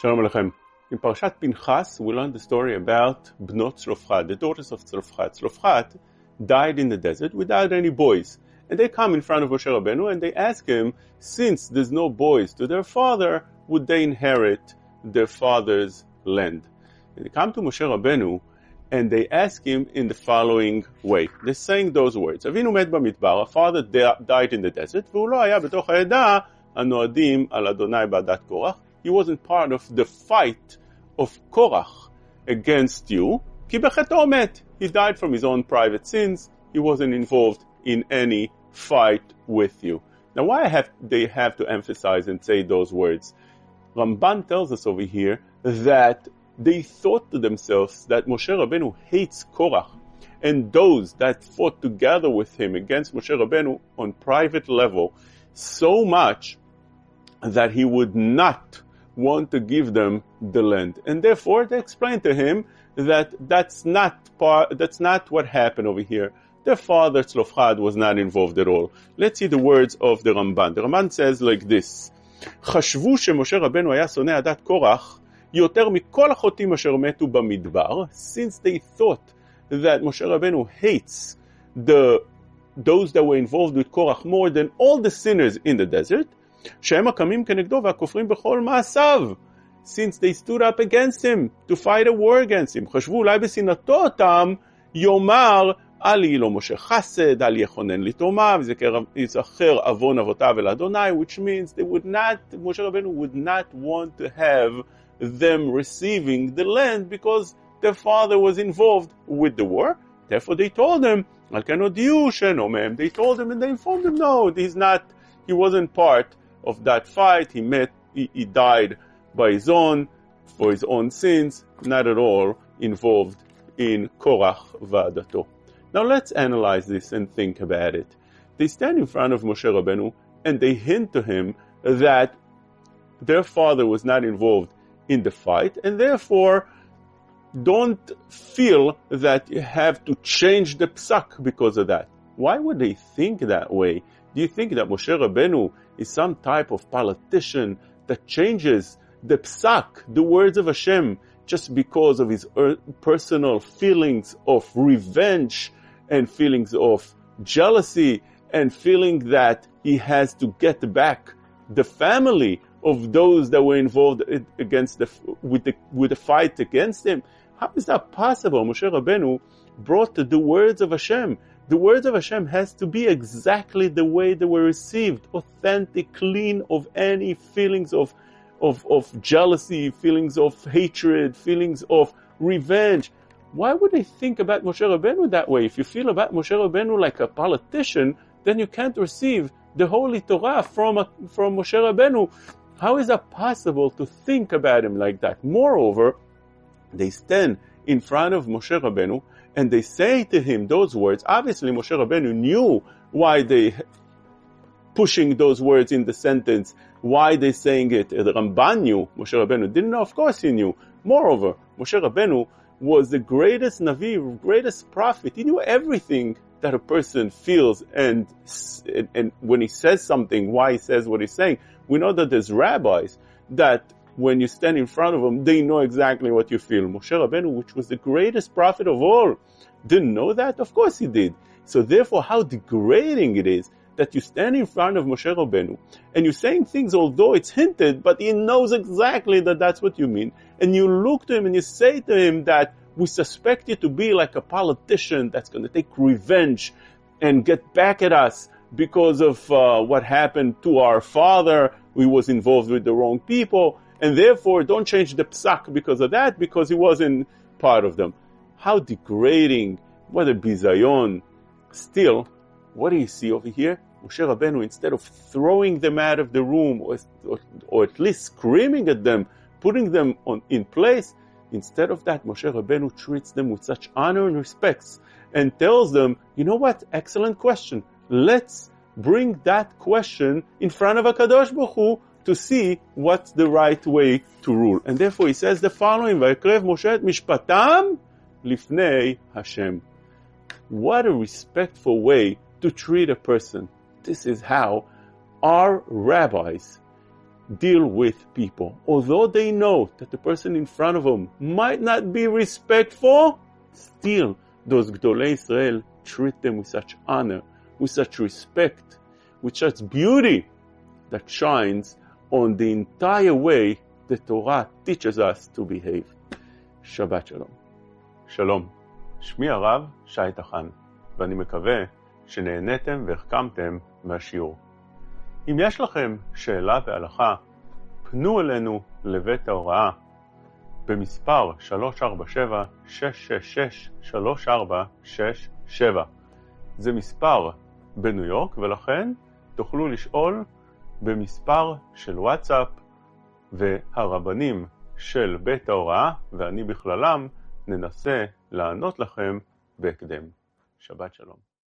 Shalom Aleichem. In Parashat Pinchas, we learn the story about Bnot Tzlofchad, the daughters of Tzlofchad. Tzlofchad died in the desert without any boys. And they come in front of Moshe Rabbeinu and they ask him, since there's no boys to their father, would they inherit their father's land? And they come to Moshe Rabbeinu and they ask him in the following way. They're saying those words. אבינו מת במדבר, our father died in the desert, והוא לא היה בתוך העדה הנועדים על אדוני בעדת קורח. He wasn't part of the fight of Korach against you. כי בחטאו מת. He died from his own private sins. He wasn't involved in any fight with you. Now why have they have to emphasize and say those words? Ramban tells us over here that they thought to themselves that Moshe Rabbeinu hates Korach and those that fought together with him against Moshe Rabbeinu on private level so much that he would not want to give them the land. And therefore they explained to him that that's not part, that's not what happened over here. Their father Tzlofchad was not involved at all. Let's see the words of the Ramban. The Ramban says like this, חשבו שמשה רבנו היה שונא עדת קורח יותר מכל החוטאים אשר מתו במדבר, since they thought that Moshe Rabbeinu hates the, those that were involved with Korach more than all the sinners in the desert, שהם הקמים כנגדו והכופרים בכל מעשיו, since they stood up against him to fight a war against him. חשבו אולי בשנאתו אותם, יאמר אל יהי לו משה חסד, אל יכונן לתרומה, ויזכר עוון אבותיו אל אדוני, which means they would not, משה רבנו would not want to have them receiving the land because their father was involved with the war. Therefore they told him, They told him and they informed him, no, he's not, he wasn't part of that fight. He met, he, he died by his own, for his own sins, not at all involved in Korach Vadato. Now let's analyze this and think about it. They stand in front of Moshe Rabbeinu and they hint to him that their father was not involved in the fight, and therefore don't feel that you have to change the psak because of that. Why would they think that way? Do you think that Moshe Rabbeinu is some type of politician that changes the psak, the words of Hashem, just because of his er, personal feelings of revenge and feelings of jealousy and feeling that he has to get back the family of those that were involved against the, with the, with the fight against him. How is that possible? Moshe Rabbeinu brought the words of Hashem. The words of Hashem has to be exactly the way they were received, authentic, clean of any feelings of, of, of jealousy, feelings of hatred, feelings of revenge. Why would they think about Moshe Rabbeinu that way? If you feel about Moshe Rabbeinu like a politician, then you can't receive the Holy Torah from, a, from Moshe Rabbeinu how is that possible to think about him like that? Moreover, they stand in front of Moshe Rabbeinu and they say to him those words. Obviously, Moshe Rabbeinu knew why they pushing those words in the sentence, why they saying it. The Ramban knew, Moshe Rabbeinu didn't know, of course he knew. Moreover, Moshe Rabbeinu was the greatest Navi, greatest prophet. He knew everything that a person feels and, and, and when he says something, why he says what he's saying. We know that there's rabbis that when you stand in front of them, they know exactly what you feel. Moshe Rabbeinu, which was the greatest prophet of all, didn't know that? Of course he did. So therefore, how degrading it is that you stand in front of Moshe Rabbeinu and you're saying things although it's hinted, but he knows exactly that that's what you mean. And you look to him and you say to him that we suspect you to be like a politician that's going to take revenge and get back at us because of uh, what happened to our father he was involved with the wrong people, and therefore don't change the psak because of that, because he wasn't part of them. How degrading, what a bizayon. Still, what do you see over here? Moshe Rabbeinu, instead of throwing them out of the room, or, or, or at least screaming at them, putting them on, in place, instead of that, Moshe Rabbeinu treats them with such honor and respects, and tells them, you know what, excellent question. Let's bring that question in front of a Kadosh Baruch Hu to see what's the right way to rule. And therefore he says the following, ויקרב משה את משפטם לפני Hashem. What a respectful way to treat a person. This is how our rabbis deal with people. Although they know that the person in front of them might not be respectful, still those Gdolei Israel treat them with such honor, with such respect, with such beauty that shines on the entire way the Torah teaches us to behave. Shabbat Shalom. שלום, שמי הרב שי טחן, ואני מקווה שנהניתם והחכמתם מהשיעור. אם יש לכם שאלה בהלכה, פנו אלינו לבית ההוראה במספר 347-666-3467. זה מספר בניו יורק, ולכן תוכלו לשאול במספר של וואטסאפ, והרבנים של בית ההוראה, ואני בכללם, ננסה לענות לכם בהקדם. שבת שלום.